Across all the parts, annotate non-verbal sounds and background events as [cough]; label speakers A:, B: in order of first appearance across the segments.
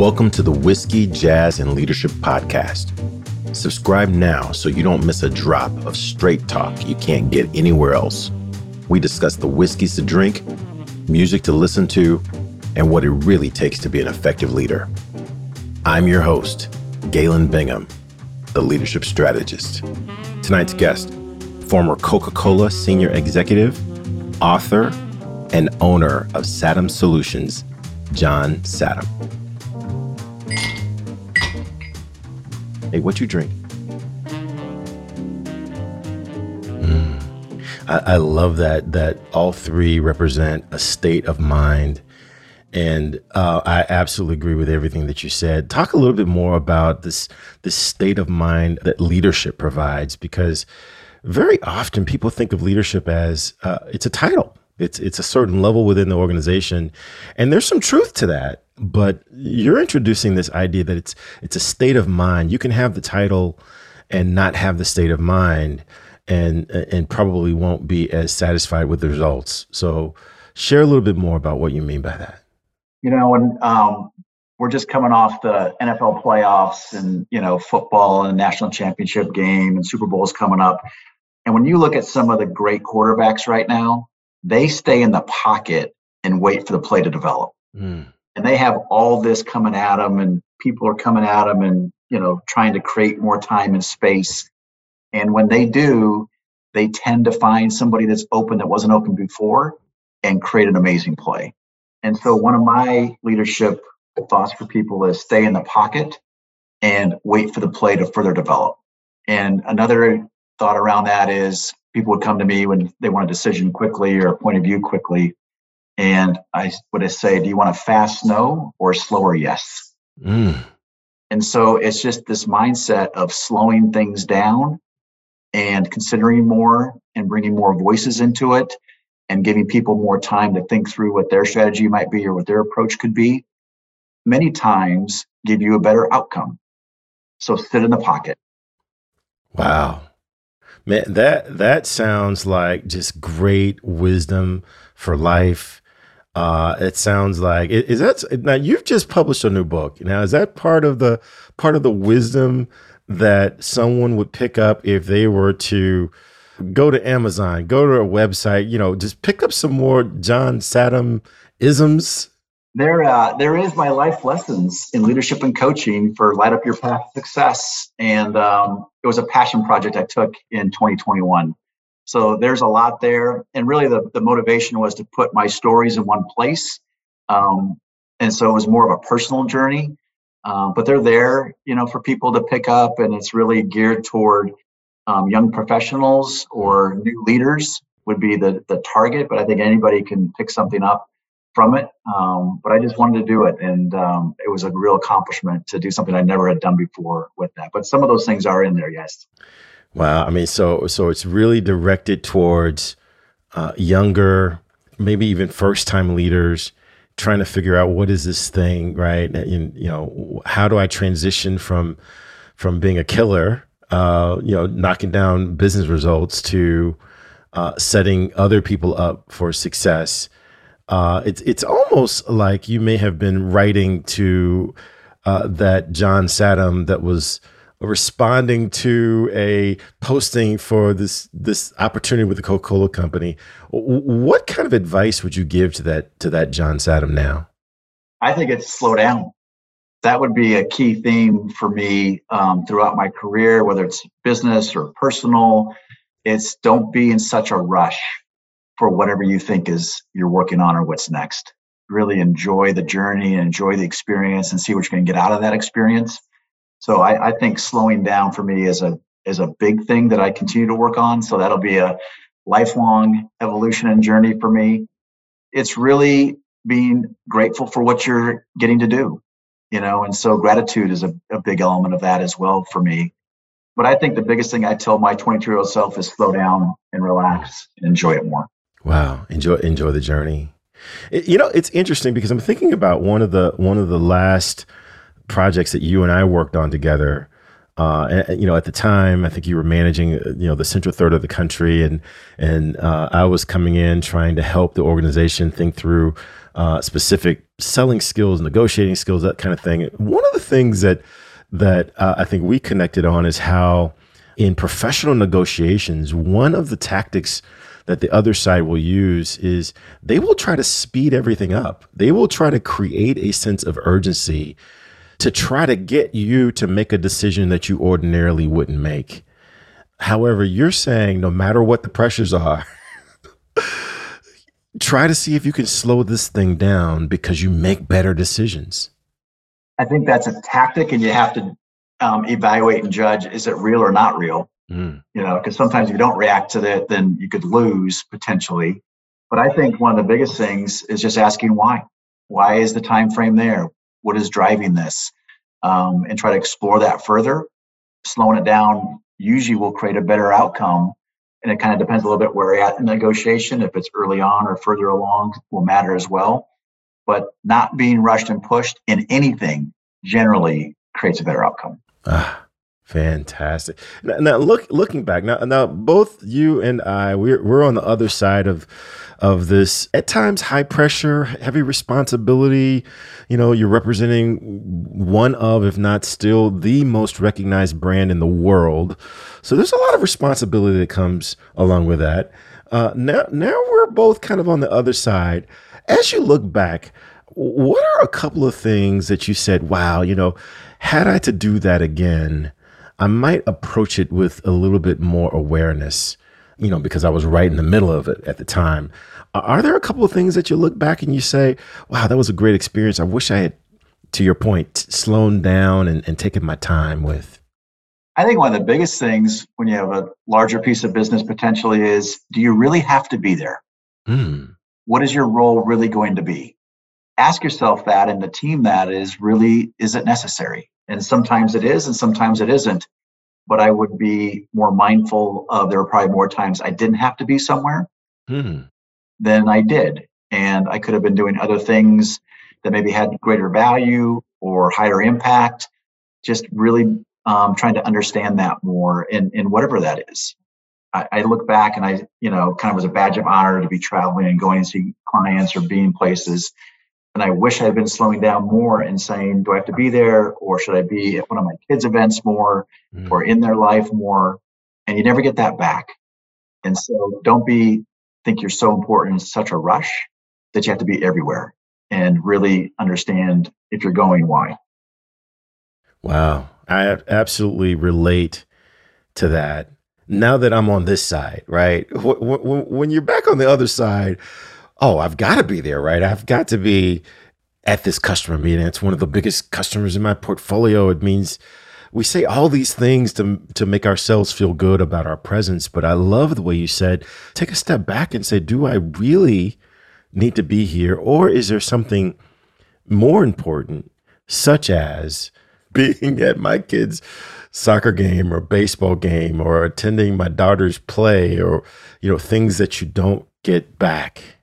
A: Welcome to the Whiskey, Jazz, and Leadership Podcast. Subscribe now so you don't miss a drop of straight talk you can't get anywhere else. We discuss the whiskeys to drink, music to listen to, and what it really takes to be an effective leader. I'm your host, Galen Bingham, the leadership strategist. Tonight's guest, former Coca Cola senior executive, author, and owner of Saddam Solutions, John Saddam. Hey, what you drink? Mm. I, I love that that all three represent a state of mind. And uh, I absolutely agree with everything that you said. Talk a little bit more about this this state of mind that leadership provides, because very often people think of leadership as uh, it's a title. It's it's a certain level within the organization, and there's some truth to that but you're introducing this idea that it's it's a state of mind. You can have the title and not have the state of mind and and probably won't be as satisfied with the results. So share a little bit more about what you mean by that.
B: You know, when um, we're just coming off the NFL playoffs and you know football and national championship game and Super Bowls coming up, and when you look at some of the great quarterbacks right now, they stay in the pocket and wait for the play to develop. Mm and they have all this coming at them and people are coming at them and you know trying to create more time and space. And when they do they tend to find somebody that's open that wasn't open before and create an amazing play. And so one of my leadership thoughts for people is stay in the pocket and wait for the play to further develop. And another thought around that is people would come to me when they want a decision quickly or a point of view quickly and I would say, do you want a fast no or slower yes? Mm. And so it's just this mindset of slowing things down and considering more and bringing more voices into it and giving people more time to think through what their strategy might be or what their approach could be. Many times give you a better outcome. So sit in the pocket.
A: Wow. Man, that that sounds like just great wisdom for life uh, it sounds like is that now you've just published a new book. Now is that part of the part of the wisdom that someone would pick up if they were to go to Amazon, go to a website, you know, just pick up some more John Saddam isms?
B: There, uh, there is my life lessons in leadership and coaching for light up your path to success, and um, it was a passion project I took in 2021. So there's a lot there. And really, the, the motivation was to put my stories in one place. Um, and so it was more of a personal journey. Uh, but they're there, you know, for people to pick up, and it's really geared toward um, young professionals or new leaders would be the the target. But I think anybody can pick something up from it. Um, but I just wanted to do it, and um, it was a real accomplishment to do something I never had done before with that. But some of those things are in there, yes.
A: Wow. I mean, so so it's really directed towards uh, younger, maybe even first time leaders trying to figure out what is this thing, right? And, you know, how do I transition from from being a killer, uh, you know, knocking down business results to uh, setting other people up for success. Uh, it's it's almost like you may have been writing to uh, that John Saddam that was responding to a posting for this this opportunity with the Coca-Cola company. What kind of advice would you give to that to that John Sadum now?
B: I think it's slow down. That would be a key theme for me um, throughout my career, whether it's business or personal. It's don't be in such a rush for whatever you think is you're working on or what's next. Really enjoy the journey and enjoy the experience and see what you can get out of that experience so I, I think slowing down for me is a is a big thing that I continue to work on. So that'll be a lifelong evolution and journey for me. It's really being grateful for what you're getting to do, you know, and so gratitude is a, a big element of that as well for me. But I think the biggest thing I tell my 22 year old self is slow down and relax and enjoy it more.
A: Wow, enjoy enjoy the journey. It, you know, it's interesting because I'm thinking about one of the one of the last projects that you and I worked on together. Uh, and, you know, at the time, I think you were managing, uh, you know, the central third of the country, and and uh, I was coming in trying to help the organization think through uh, specific selling skills, negotiating skills, that kind of thing. One of the things that that uh, I think we connected on is how, in professional negotiations, one of the tactics that the other side will use is they will try to speed everything up. They will try to create a sense of urgency to try to get you to make a decision that you ordinarily wouldn't make. However, you're saying no matter what the pressures are, [laughs] try to see if you can slow this thing down because you make better decisions.
B: I think that's a tactic, and you have to um, evaluate and judge is it real or not real. Mm. You know, because sometimes if you don't react to that, then you could lose potentially. But I think one of the biggest things is just asking why. Why is the time frame there? What is driving this um, and try to explore that further. Slowing it down usually will create a better outcome and it kind of depends a little bit where you're at in negotiation if it's early on or further along will matter as well. But not being rushed and pushed in anything generally creates a better outcome.
A: Ah, fantastic now, now look looking back now now both you and i we're, we're on the other side of of this at times high pressure, heavy responsibility. You know, you're representing one of, if not still, the most recognized brand in the world. So there's a lot of responsibility that comes along with that. Uh, now, now we're both kind of on the other side. As you look back, what are a couple of things that you said, wow, you know, had I to do that again, I might approach it with a little bit more awareness you know, because I was right in the middle of it at the time. Are there a couple of things that you look back and you say, wow, that was a great experience? I wish I had, to your point, slowed down and, and taken my time with?
B: I think one of the biggest things when you have a larger piece of business potentially is do you really have to be there? Mm. What is your role really going to be? Ask yourself that and the team that is really, is it necessary? And sometimes it is, and sometimes it isn't but I would be more mindful of there were probably more times I didn't have to be somewhere hmm. than I did. And I could have been doing other things that maybe had greater value or higher impact. Just really um, trying to understand that more in, in whatever that is. I, I, look back and I, you know, kind of was a badge of honor to be traveling and going to see clients or being places and I wish I had been slowing down more and saying, do I have to be there or should I be at one of my kids' events more mm. or in their life more? And you never get that back. And so don't be think you're so important in such a rush that you have to be everywhere and really understand if you're going why.
A: Wow. I absolutely relate to that. Now that I'm on this side, right? When you're back on the other side, oh, I've got to be there, right? I've got to be at this customer meeting. It's one of the biggest customers in my portfolio. It means we say all these things to to make ourselves feel good about our presence, but I love the way you said take a step back and say, do I really need to be here or is there something more important such as [laughs] being at my kids soccer game or baseball game or attending my daughter's play or you know things that you don't get back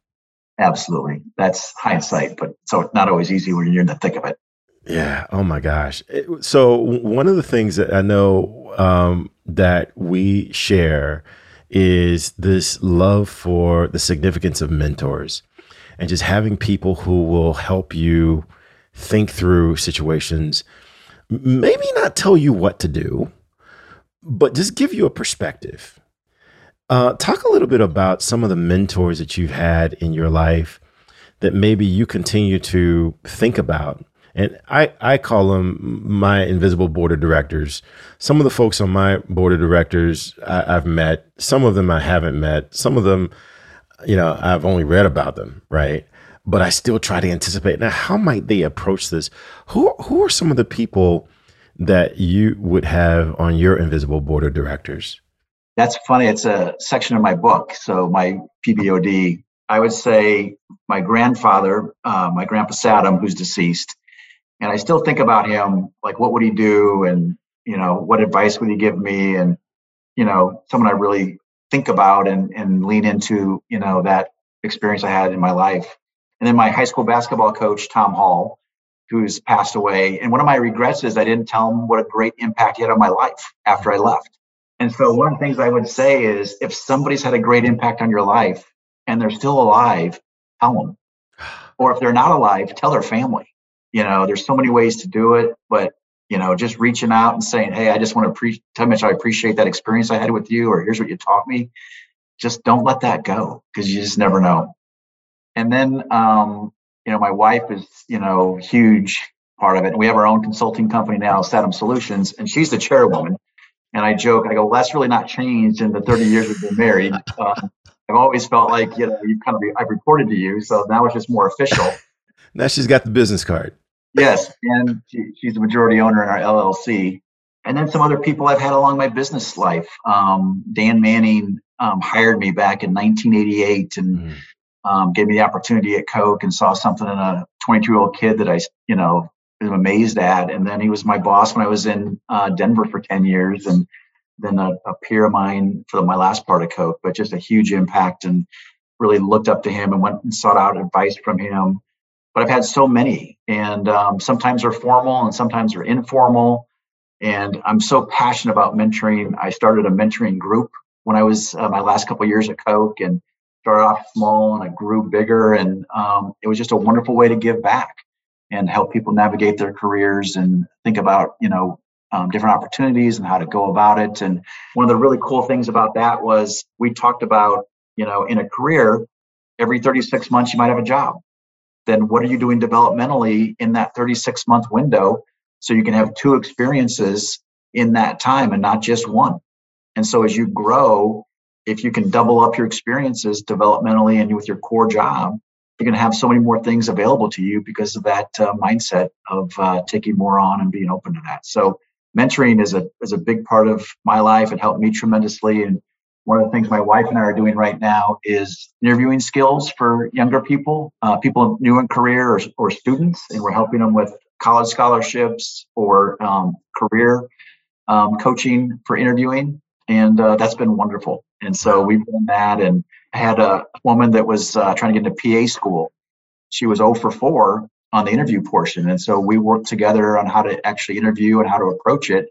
B: Absolutely. That's hindsight, but so it's not always easy when you're in the thick of it.
A: Yeah. Oh my gosh. So one of the things that I know um, that we share is this love for the significance of mentors and just having people who will help you think through situations. maybe not tell you what to do, but just give you a perspective. Uh, talk a little bit about some of the mentors that you've had in your life that maybe you continue to think about. And I, I call them my invisible board of directors. Some of the folks on my board of directors I, I've met, some of them I haven't met, some of them, you know, I've only read about them, right? But I still try to anticipate now how might they approach this? Who who are some of the people that you would have on your invisible board of directors?
B: That's funny. It's a section of my book. So my PBOD, I would say my grandfather, uh, my grandpa Saddam, who's deceased, and I still think about him. Like, what would he do? And you know, what advice would he give me? And you know, someone I really think about and and lean into. You know, that experience I had in my life. And then my high school basketball coach, Tom Hall, who's passed away. And one of my regrets is I didn't tell him what a great impact he had on my life after I left. And so one of the things I would say is if somebody's had a great impact on your life and they're still alive, tell them. [sighs] Or if they're not alive, tell their family. You know, there's so many ways to do it, but you know, just reaching out and saying, "Hey, I just want to pre- tell how much I appreciate that experience I had with you," or "Here's what you taught me." Just don't let that go because you just never know. And then, um, you know, my wife is, you know, huge part of it. And we have our own consulting company now, Saddam Solutions, and she's the chairwoman. And I joke, I go, well, that's really not changed in the 30 years we've been married. [laughs] Um, I've always felt like, you know, you've kind of, I've reported to you. So now it's just more official. [laughs]
A: now she's got the business card.
B: Yes. And she, she's the majority owner in our LLC. And then some other people I've had along my business life. Um, Dan Manning um, hired me back in 1988 and mm um, gave me the opportunity at Coke and saw something in a 22 year old kid that I, you know, am amazed at. And then he was my boss when I was in uh, Denver for 10 years and then a, a peer of mine for my last part of Coke, but just a huge impact and really looked up to him and went and sought out advice from him. But I've had so many, and um, sometimes they're formal and sometimes they're informal. And I'm so passionate about mentoring. I started a mentoring group when I was uh, my last couple years at Coke, and started off small and I grew bigger. And um, it was just a wonderful way to give back and help people navigate their careers and think about, you know, um, different opportunities and how to go about it. And one of the really cool things about that was we talked about, you know, in a career, every 36 months you might have a job. Then what are you doing developmentally in that 36 month window so you can have two experiences in that time and not just one? And so as you grow, if you can double up your experiences developmentally and with your core job, you're going to have so many more things available to you because of that uh, mindset of uh, taking more on and being open to that. So mentoring is a is a big part of my life. It helped me tremendously. And one of the things my wife and I are doing right now is interviewing skills for younger people, uh, people new in career or, or students, and we're helping them with college scholarships or um, career um, coaching for interviewing and uh, that's been wonderful. And so we've done that, and I had a woman that was uh, trying to get into PA school. She was 0 for 4 on the interview portion, and so we worked together on how to actually interview and how to approach it.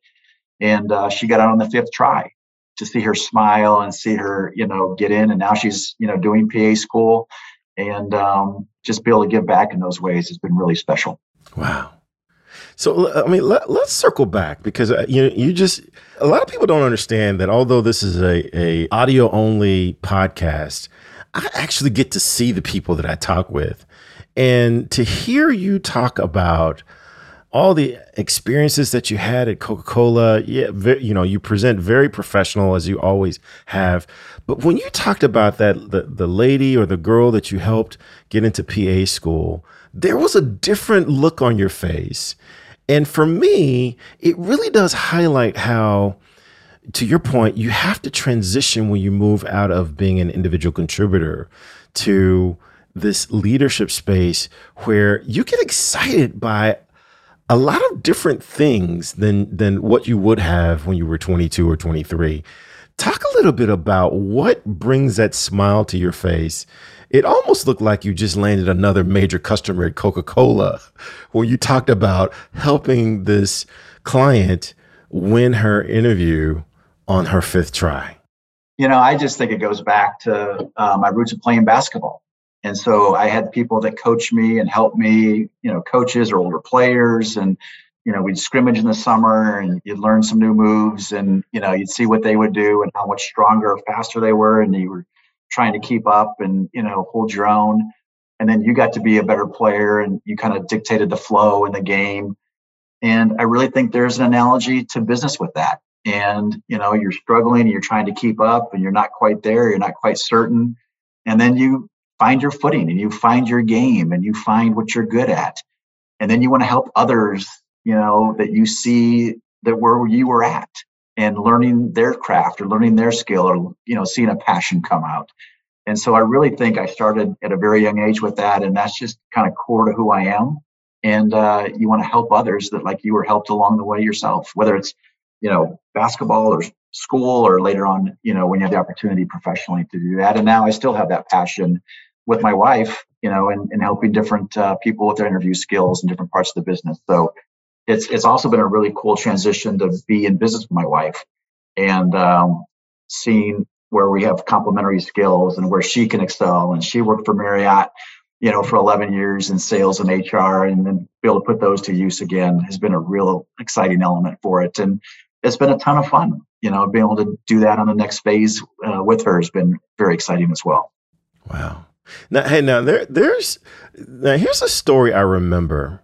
B: And uh, she got out on the fifth try to see her smile and see her, you know, get in. And now she's, you know, doing PA school, and um, just be able to give back in those ways has been really special.
A: Wow. So I mean, let, us circle back because uh, you you just a lot of people don't understand that although this is a a audio only podcast, I actually get to see the people that I talk with, and to hear you talk about all the experiences that you had at Coca Cola. Yeah, you know, you present very professional as you always have. But when you talked about that, the, the lady or the girl that you helped get into PA school, there was a different look on your face. And for me, it really does highlight how, to your point, you have to transition when you move out of being an individual contributor to this leadership space where you get excited by a lot of different things than than what you would have when you were 22 or 23. Talk a little bit about what brings that smile to your face it almost looked like you just landed another major customer at Coca Cola, where you talked about helping this client win her interview on her fifth try.
B: You know, I just think it goes back to uh, my roots of playing basketball. And so I had people that coached me and helped me, you know, coaches or older players. And, you know, we'd scrimmage in the summer and you'd learn some new moves and, you know, you'd see what they would do and how much stronger or faster they were. And you were trying to keep up and, you know, hold your own. And then you got to be a better player and you kind of dictated the flow in the game. And I really think there's an analogy to business with that. And, you know, you're struggling, and you're trying to keep up and you're not quite there, you're not quite certain. And then you find your footing and you find your game and you find what you're good at. And then you want to help others you know, that you see that where you were at and learning their craft or learning their skill or, you know, seeing a passion come out. And so I really think I started at a very young age with that. And that's just kind of core to who I am. And uh, you want to help others that like you were helped along the way yourself, whether it's, you know, basketball or school or later on, you know, when you have the opportunity professionally to do that. And now I still have that passion with my wife, you know, and, and helping different uh, people with their interview skills in different parts of the business. So it's it's also been a really cool transition to be in business with my wife and um, seeing where we have complementary skills and where she can excel. And she worked for Marriott, you know, for 11 years in sales and HR, and then be able to put those to use again has been a real exciting element for it. And it's been a ton of fun. You know, being able to do that on the next phase uh, with her has been very exciting as well.
A: Wow. Now, hey, now there, there's now here's a story I remember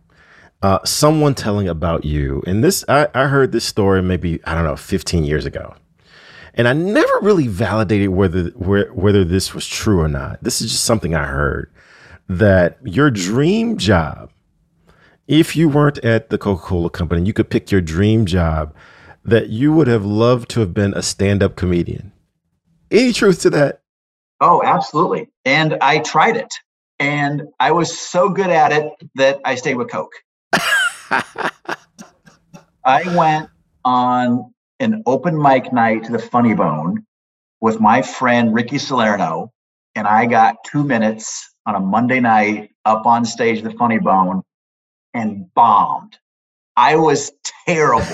A: uh, someone telling about you. And this, I, I heard this story maybe, I don't know, 15 years ago. And I never really validated whether, whether this was true or not. This is just something I heard that your dream job, if you weren't at the Coca Cola company, you could pick your dream job, that you would have loved to have been a stand up comedian. Any truth to that?
B: Oh, absolutely. And I tried it. And I was so good at it that I stayed with Coke. [laughs] I went on an open mic night to the Funny Bone with my friend Ricky Salerno, and I got two minutes on a Monday night up on stage, the Funny Bone, and bombed. I was terrible.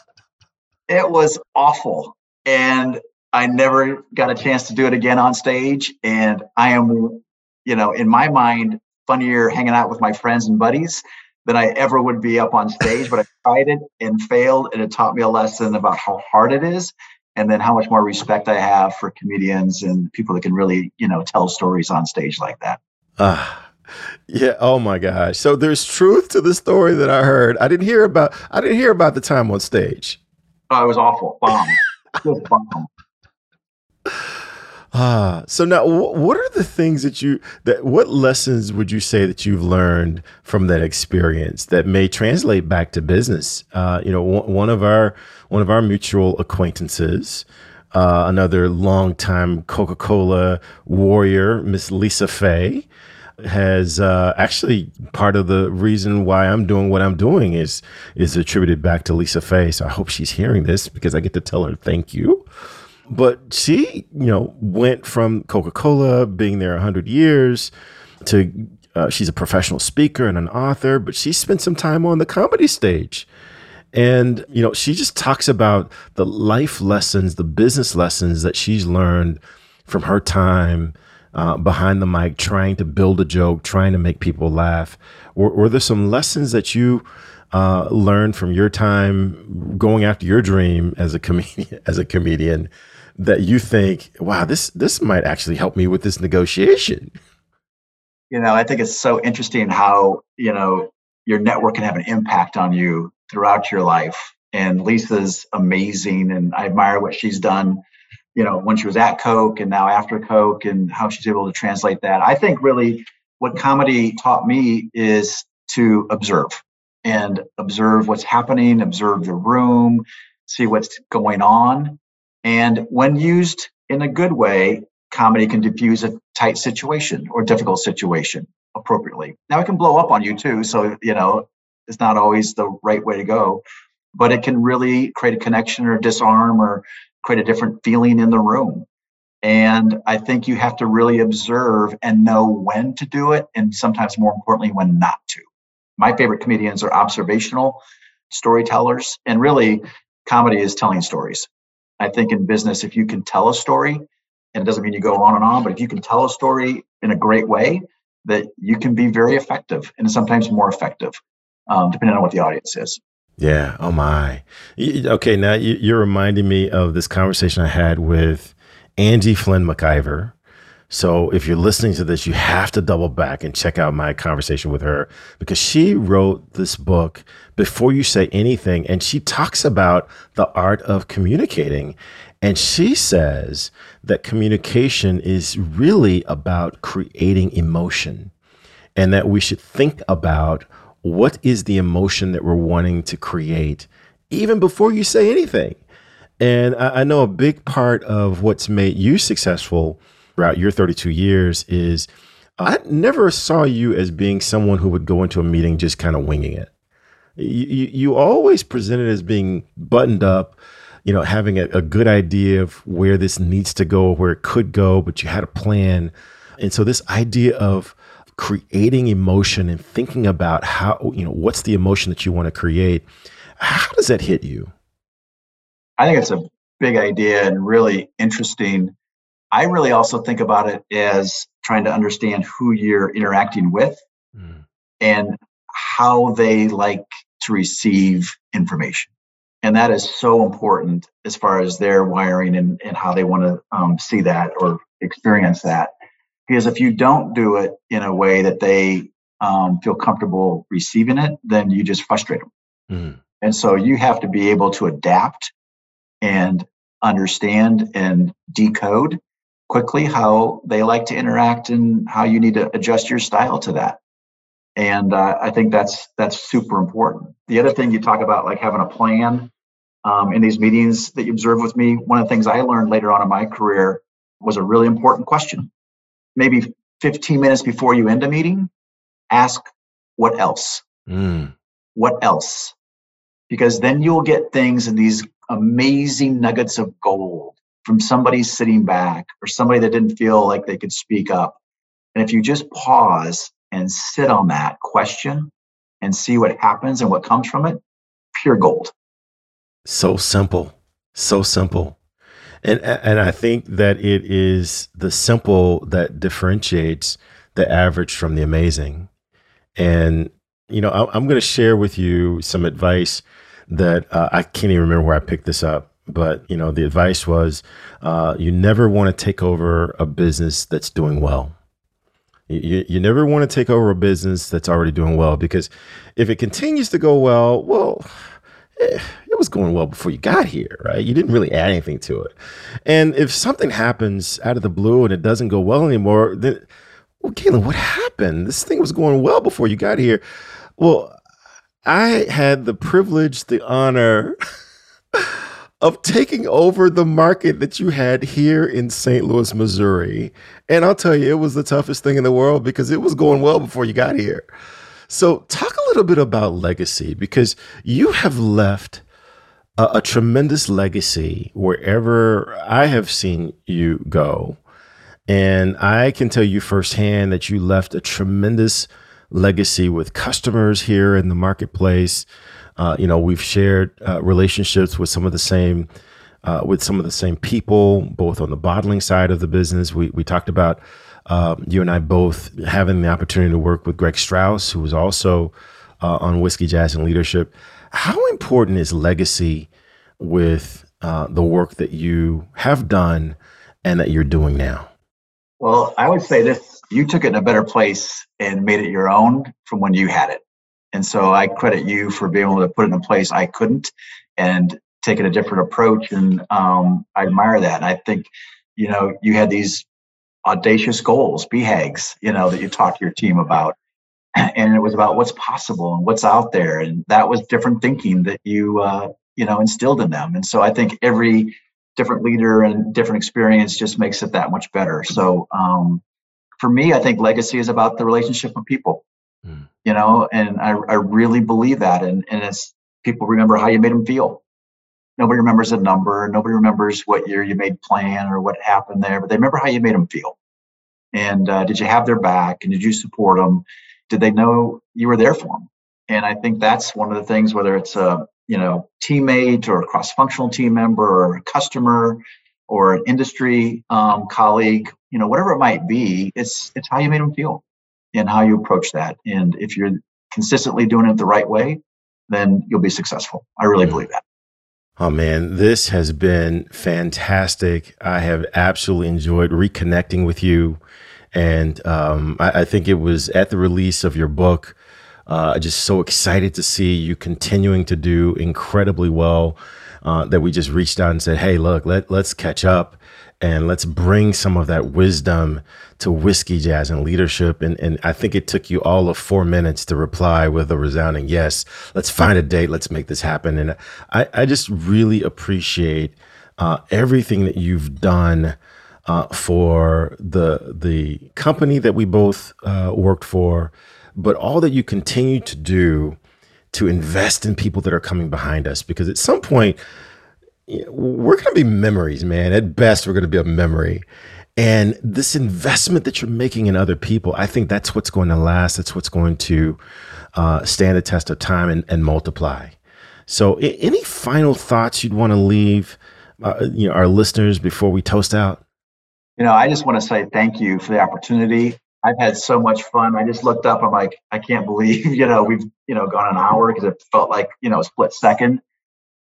B: [laughs] it was awful. And I never got a chance to do it again on stage. And I am, you know, in my mind, funnier hanging out with my friends and buddies than I ever would be up on stage. But I tried it and failed, and it taught me a lesson about how hard it is, and then how much more respect I have for comedians and people that can really, you know, tell stories on stage like that.
A: Ah. Uh. Yeah. Oh my gosh. So there's truth to the story that I heard. I didn't hear about. I didn't hear about the time on stage.
B: Oh, it was awful. Bomb. [laughs] Just bomb.
A: Ah, so now what are the things that you that what lessons would you say that you've learned from that experience that may translate back to business? Uh, you know, one of our one of our mutual acquaintances, uh, another longtime Coca Cola warrior, Miss Lisa Fay, has uh, actually part of the reason why I'm doing what I'm doing is is attributed back to Lisa Fay. So I hope she's hearing this because I get to tell her thank you. But she, you know, went from Coca Cola being there 100 years to uh, she's a professional speaker and an author, but she spent some time on the comedy stage. And, you know, she just talks about the life lessons, the business lessons that she's learned from her time uh, behind the mic, trying to build a joke, trying to make people laugh. Were, were there some lessons that you uh, learned from your time going after your dream as a comedian, [laughs] as a comedian that you think, wow, this this might actually help me with this negotiation?
B: You know, I think it's so interesting how, you know, your network can have an impact on you throughout your life. And Lisa's amazing and I admire what she's done, you know, when she was at Coke and now after Coke and how she's able to translate that. I think really what comedy taught me is to observe and observe what's happening, observe the room, see what's going on, and when used in a good way, comedy can diffuse a tight situation or difficult situation appropriately. Now it can blow up on you too. So, you know, it's not always the right way to go, but it can really create a connection or disarm or create a different feeling in the room. And I think you have to really observe and know when to do it, and sometimes more importantly, when not to. My favorite comedians are observational storytellers, and really, comedy is telling stories. I think in business, if you can tell a story, and it doesn't mean you go on and on, but if you can tell a story in a great way, that you can be very effective and sometimes more effective. um, depending on what the audience is.
A: Yeah. Oh my. Okay. Now you're reminding me of this conversation I had with Angie Flynn McIver. So if you're listening to this, you have to double back and check out my conversation with her because she wrote this book before you say anything. And she talks about the art of communicating. And she says that communication is really about creating emotion and that we should think about what is the emotion that we're wanting to create even before you say anything. And I, know a big part of what's made you successful throughout your 32 years is I never saw you as being someone who would go into a meeting just kind of winging it. You, you, always presented as being buttoned up, you know, having a, a good idea of where this needs to go, where it could go, but you had a plan. And so this idea of creating emotion and thinking about how, you know, what's the emotion that you want to create, how does that hit you?
B: I think it's a big idea and really interesting. I really also think about it as trying to understand who you're interacting with mm. and how they like to receive information. And that is so important as far as their wiring and, and how they want to um, see that or experience that. Because if you don't do it in a way that they um, feel comfortable receiving it, then you just frustrate them. Mm. And so you have to be able to adapt and understand and decode quickly how they like to interact and how you need to adjust your style to that. And uh, i think that's that's super important. The other thing you talk about like having a plan um, in these meetings that you observe with me one of the things i learned later on in my career was a really important question. Maybe 15 minutes before you end a meeting ask what else? Mm. what else? Because then you'll get things in these amazing nuggets of gold from somebody sitting back or somebody that didn't feel like they could speak up. And if you just pause and sit on that question and see what happens and what comes from it, pure gold.
A: So simple. So simple. And and I think that it is the simple that differentiates the average from the amazing. And you know, I'm going to share with you some advice that uh, I can't even remember where I picked this up. But you know, the advice was uh, you never want to take over a business that's doing well. You, you never want to take over a business that's already doing well because if it continues to go well, well, eh, it was going well before you got here, right? You didn't really add anything to it. And if something happens out of the blue and it doesn't go well anymore, then, well, Galen, what happened? This thing was going well before you got here. Well, I had the privilege, the honor [laughs] of taking over the market that you had here in St. Louis, Missouri. And I'll tell you, it was the toughest thing in the world because it was going well before you got here. So, talk a little bit about legacy because you have left a, a tremendous legacy wherever I have seen you go. And I can tell you firsthand that you left a tremendous legacy with customers here in the marketplace. Uh, you know, we've shared uh, relationships with some of the same uh, with some of the same people, both on the bottling side of the business. We we talked about um, you and I both having the opportunity to work with Greg Strauss, who was also uh, on Whiskey Jazz and Leadership. How important is legacy with uh, the work that you have done and that you're doing now?
B: Well, I would say this you took it in a better place and made it your own from when you had it. And so I credit you for being able to put it in a place I couldn't and taking a different approach. And um, I admire that. And I think, you know, you had these audacious goals, BHAGs, you know, that you talked to your team about. [clears throat] And it was about what's possible and what's out there. And that was different thinking that you, uh, you know, instilled in them. And so I think every different leader and different experience just makes it that much better. So, um, for me, I think legacy is about the relationship with people. Mm. You know, and I, I really believe that. And and it's people remember how you made them feel. Nobody remembers a number. Nobody remembers what year you made plan or what happened there, but they remember how you made them feel. And uh, did you have their back? And did you support them? Did they know you were there for them? And I think that's one of the things, whether it's a you know teammate or a cross-functional team member or a customer or an industry um, colleague, you know, whatever it might be, it's it's how you made them feel and how you approach that. And if you're consistently doing it the right way, then you'll be successful. I really mm. believe that.
A: Oh man, this has been fantastic. I have absolutely enjoyed reconnecting with you. And um, I, I, think it was at the release of your book. Uh, just so excited to see you continuing to do incredibly well. Uh, that we just reached out and said, "Hey, look, let let's catch up and let's bring some of that wisdom to whiskey jazz and leadership. And, and I think it took you all of four minutes to reply with a resounding yes. Let's find a date. Let's make this happen. And I, I just really appreciate uh, everything that you've done. Uh, for the the company that we both uh, worked for, but all that you continue to do to invest in people that are coming behind us. Because at some point, we're going to be memories, man. At best, we're going to be a memory. And this investment that you're making in other people, I think that's what's going to last. That's what's going to uh, stand the test of time and, and multiply. So, I- any final thoughts you'd want to leave, uh, you know, our listeners before we toast out?
B: You know, I just want to say thank you for the opportunity. I've had so much fun. I just looked up. I'm like, I can't believe, [laughs] you know, we've, you know, gone an hour because it felt like, you know, a split second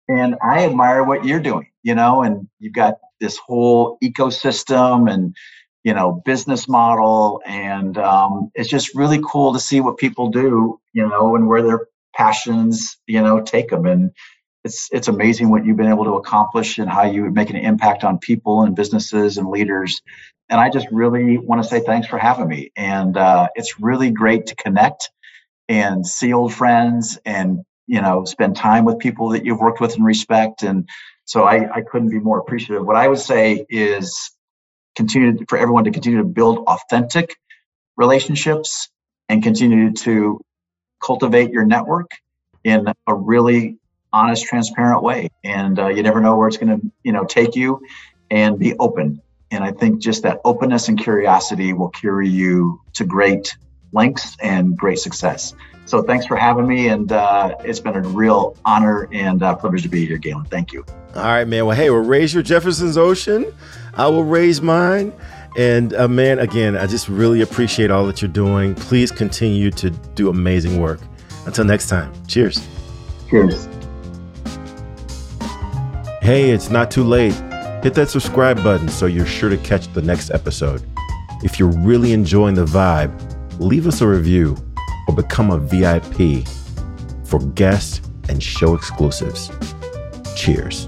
B: and I admire what you're doing, you know, and you've got this whole ecosystem and you know business model and um, it's just really cool to see what people do you know and where their passions you know take them and it's it's amazing what you've been able to accomplish and how you make an impact on people and businesses and leaders and i just really want to say thanks for having me and uh, it's really great to connect and see old friends and you know spend time with people that you've worked with and respect. And so I, I couldn't be more appreciative. What i would say is continue for everyone to continue to build authentic relationships and continue to cultivate your network in a really honest transparent way. And uh, you never know where it's going to you know take you and be open. And i think just that openness and curiosity will carry you to great lengths and great success so thanks for having me, and uh, it's been a real honor and uh, privilege to be here, Galen. Thank you.
A: All right, man. Well, hey, we'll raise your Jefferson's Ocean. I will raise mine. And uh, man, again, I just really appreciate all that you're doing. Please continue to do amazing work. Until next time, cheers.
B: Cheers.
A: Hey, it's not too late. Hit that subscribe button so you're sure to catch the next episode. If you're really enjoying the vibe, leave us a review or become a VIP for guest and show exclusives. Cheers.